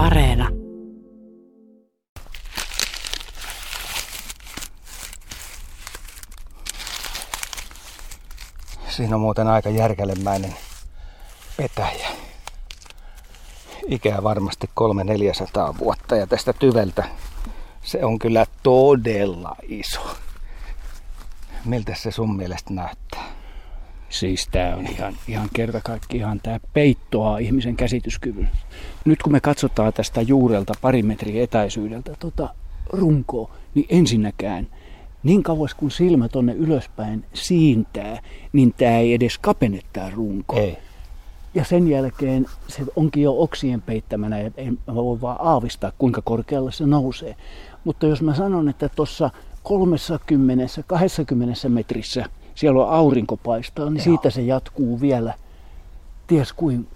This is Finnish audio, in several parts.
Areena. Siinä on muuten aika järkälemäinen petäjä. Ikää varmasti 300-400 vuotta ja tästä tyveltä se on kyllä todella iso. Miltä se sun mielestä näyttää? Siis tämä on ihan, ihan kerta kaikkiaan, tämä peittoaa ihmisen käsityskyvyn. Nyt kun me katsotaan tästä juurelta pari metriä etäisyydeltä tota runkoa, niin ensinnäkään niin kauas kun silmä tonne ylöspäin siintää, niin tämä ei edes kapene tämä runko. Ei. Ja sen jälkeen se onkin jo oksien peittämänä ja en, mä voin vaan aavistaa kuinka korkealle se nousee. Mutta jos mä sanon, että tuossa 30-20 metrissä siellä on aurinko paistaa, niin Joo. siitä se jatkuu vielä ties kuin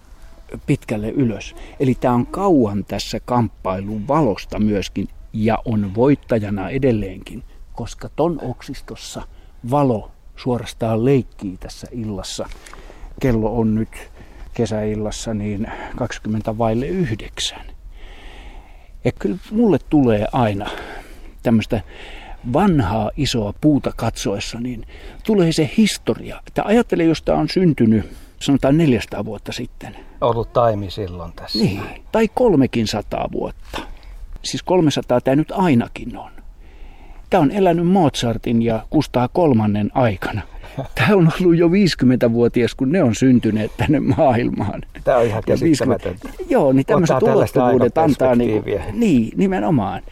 pitkälle ylös. Eli tämä on kauan tässä kamppailun valosta myöskin ja on voittajana edelleenkin, koska ton oksistossa valo suorastaan leikkii tässä illassa. Kello on nyt kesäillassa niin 20 vaille yhdeksän. Ja kyllä mulle tulee aina tämmöistä vanhaa isoa puuta katsoessa, niin tulee se historia. Että ajattele, jos tämä on syntynyt sanotaan 400 vuotta sitten. Ollut taimi silloin tässä. Niin, tai kolmekin sataa vuotta. Siis 300 tämä nyt ainakin on. Tämä on elänyt Mozartin ja Kustaa kolmannen aikana. Tämä on ollut jo 50-vuotias, kun ne on syntyneet tänne maailmaan. Tämä on ihan Ja 50 käsittämätöntä. Joo, niin tämmöiset ulottuvuudet antaa niin, niin, nimenomaan.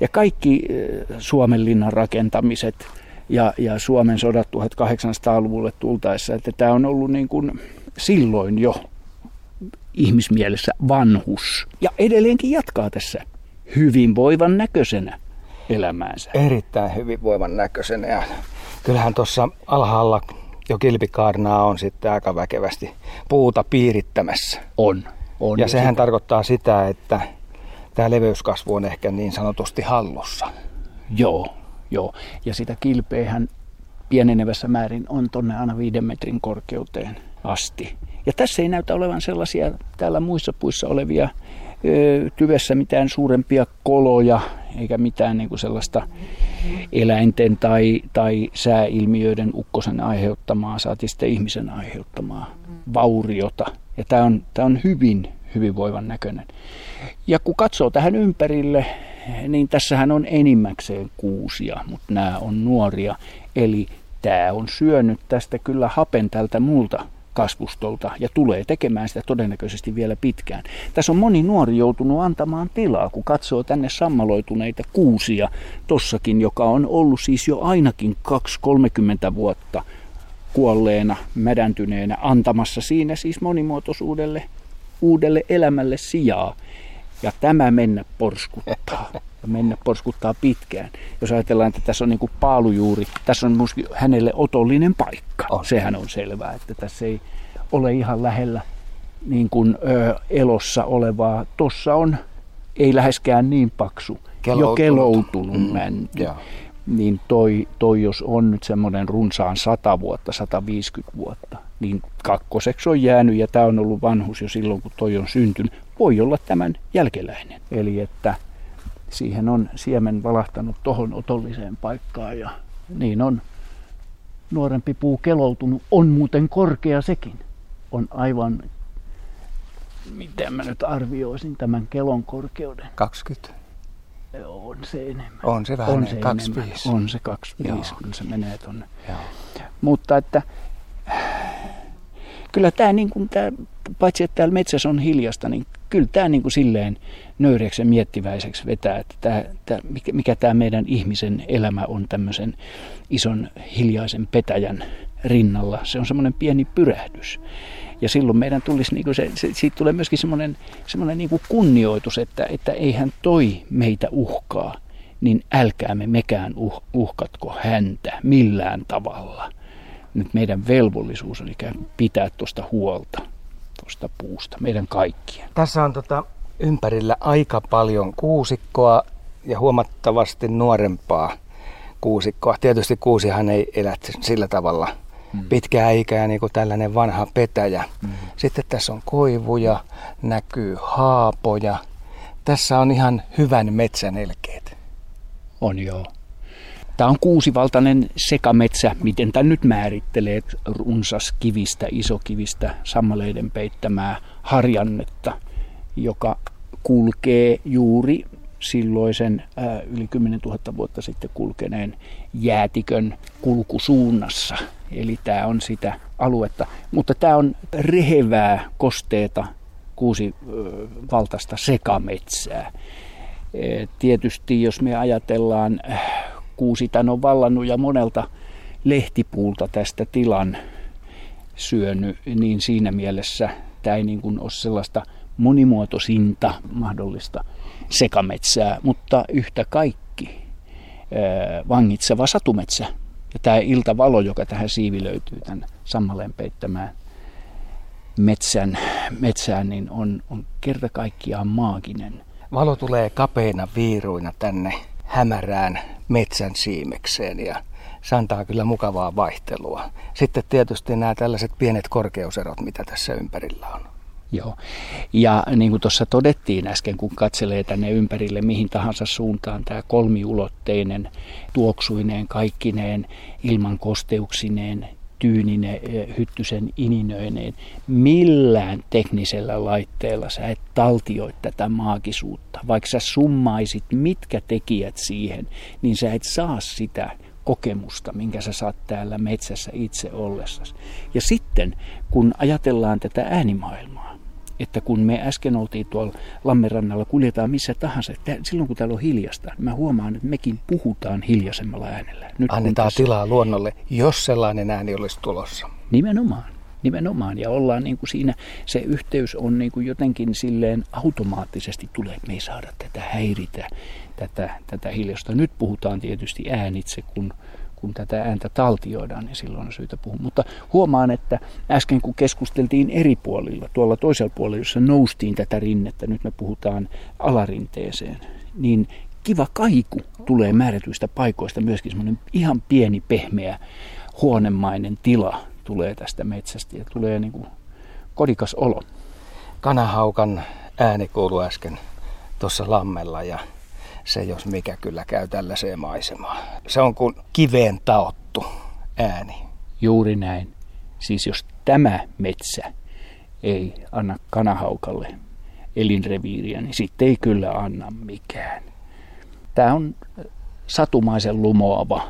Ja kaikki äh, Suomen linnan rakentamiset ja, ja Suomen sodat 1800-luvulle tultaessa, että tämä on ollut niin kuin silloin jo ihmismielessä vanhus. Ja edelleenkin jatkaa tässä hyvinvoivan näköisenä elämäänsä. Erittäin hyvinvoivan näköisenä. Ja kyllähän tuossa alhaalla jo kilpikaarnaa on sitten aika väkevästi puuta piirittämässä. On. on Ja sehän tarkoittaa sitä, että tämä leveyskasvu on ehkä niin sanotusti hallussa. Joo, joo. Ja sitä kilpeähän pienenevässä määrin on tonne aina viiden metrin korkeuteen asti. Ja tässä ei näytä olevan sellaisia täällä muissa puissa olevia ö, tyvessä mitään suurempia koloja, eikä mitään niin kuin sellaista eläinten tai, tai sääilmiöiden ukkosen aiheuttamaa, saati sitten ihmisen aiheuttamaa vauriota. Ja tämä on, tämä on hyvin hyvinvoivan näköinen. Ja kun katsoo tähän ympärille, niin tässähän on enimmäkseen kuusia, mutta nämä on nuoria. Eli tämä on syönyt tästä kyllä hapen tältä muulta kasvustolta ja tulee tekemään sitä todennäköisesti vielä pitkään. Tässä on moni nuori joutunut antamaan tilaa, kun katsoo tänne sammaloituneita kuusia tossakin, joka on ollut siis jo ainakin 2-30 vuotta kuolleena, mädäntyneenä, antamassa siinä siis monimuotoisuudelle, uudelle elämälle sijaa. Ja tämä mennä porskuttaa. Ja mennä porskuttaa pitkään. Jos ajatellaan, että tässä on niin kuin paalujuuri, tässä on myöskin hänelle otollinen paikka. On. Sehän on selvää, että tässä ei ole ihan lähellä niin kuin, ö, elossa olevaa. Tossa on ei läheskään niin paksu, jo Keloutunut. keloutunut Mm, mänty. joo. Niin toi, toi, jos on nyt semmoinen runsaan 100 vuotta, 150 vuotta, niin kakkoseksi on jäänyt ja tämä on ollut vanhus jo silloin, kun toi on syntynyt. Voi olla tämän jälkeläinen. Eli että siihen on siemen valahtanut tohon otolliseen paikkaan ja niin on nuorempi puu keloutunut. On muuten korkea sekin. On aivan, miten mä nyt arvioisin tämän kelon korkeuden. 20. On se enemmän. On se vähän on se 25. enemmän. On se 25, Joo. kun se menee tonne. Joo. Mutta että kyllä tämä niin kuin tää, paitsi että täällä metsässä on hiljasta, niin kyllä tämä niin kuin silleen nöyreäksi ja miettiväiseksi vetää, että tää, tää, mikä, mikä tämä meidän ihmisen elämä on tämmöisen ison hiljaisen petäjän rinnalla. Se on semmoinen pieni pyrähdys. Ja silloin meidän tulisi, niin kuin se, se, siitä tulee myöskin semmoinen, semmoinen niin kuin kunnioitus, että, että eihän toi meitä uhkaa, niin älkäämme mekään uh, uhkatko häntä millään tavalla. Nyt meidän velvollisuus on ikään kuin pitää tuosta huolta, tuosta puusta, meidän kaikkien. Tässä on tota ympärillä aika paljon kuusikkoa ja huomattavasti nuorempaa kuusikkoa. Tietysti kuusihan ei elä sillä tavalla pitkää ikää niin kuin tällainen vanha petäjä. Sitten tässä on koivuja, näkyy haapoja. tässä on ihan hyvän metsän elkeet. On joo. Tämä on kuusivaltainen sekametsä, miten tämä nyt määrittelee, runsas kivistä, isokivistä, sammaleiden peittämää harjannetta, joka kulkee juuri silloisen ää, yli 10 000 vuotta sitten kulkeneen jäätikön kulkusuunnassa. Eli tämä on sitä aluetta. Mutta tämä on rehevää, kosteeta, kuusi valtaista sekametsää. E, tietysti jos me ajatellaan, kuusi tämän on vallannut ja monelta lehtipuulta tästä tilan syönyt, niin siinä mielessä tämä ei niin kuin ole sellaista monimuotoisinta mahdollista sekametsää, mutta yhtä kaikki vangitseva satumetsä. Ja tämä iltavalo, joka tähän siivi löytyy tämän sammaleen peittämään metsän, metsään, niin on, on kerta kaikkiaan maaginen. Valo tulee kapeina viiruina tänne hämärään metsän siimekseen ja se antaa kyllä mukavaa vaihtelua. Sitten tietysti nämä tällaiset pienet korkeuserot, mitä tässä ympärillä on. Joo. Ja niin kuin tuossa todettiin äsken, kun katselee tänne ympärille mihin tahansa suuntaan, tämä kolmiulotteinen, tuoksuineen, kaikkineen, ilman kosteuksineen, tyynine, hyttysen ininöineen, millään teknisellä laitteella sä et taltioi tätä maagisuutta. Vaikka sä summaisit mitkä tekijät siihen, niin sä et saa sitä kokemusta, minkä sä saat täällä metsässä itse ollessasi. Ja sitten, kun ajatellaan tätä äänimaailmaa, että kun me äsken oltiin tuolla Lammenrannalla, kuljetaan missä tahansa, että silloin kun täällä on hiljasta, mä huomaan, että mekin puhutaan hiljaisemmalla äänellä. Nyt Annetaan tässä... tilaa luonnolle, jos sellainen ääni olisi tulossa. Nimenomaan. Nimenomaan. Ja ollaan niin kuin siinä, se yhteys on niin kuin jotenkin silleen automaattisesti tulee, että me ei saada tätä häiritä, tätä, tätä hiljasta. Nyt puhutaan tietysti äänitse, kun kun tätä ääntä taltioidaan, niin silloin on syytä puhua. Mutta huomaan, että äsken kun keskusteltiin eri puolilla, tuolla toisella puolella, jossa noustiin tätä rinnettä, nyt me puhutaan alarinteeseen, niin kiva kaiku tulee määrätyistä paikoista, myöskin semmoinen ihan pieni, pehmeä, huonemainen tila tulee tästä metsästä ja tulee niin kuin kodikas olo. Kanahaukan ääni kuului äsken tuossa lammella ja se jos mikä kyllä käy tällaiseen maisemaan. Se on kuin kiveen taottu ääni. Juuri näin. Siis jos tämä metsä ei anna kanahaukalle elinreviiriä, niin sitten ei kyllä anna mikään. Tämä on satumaisen lumoava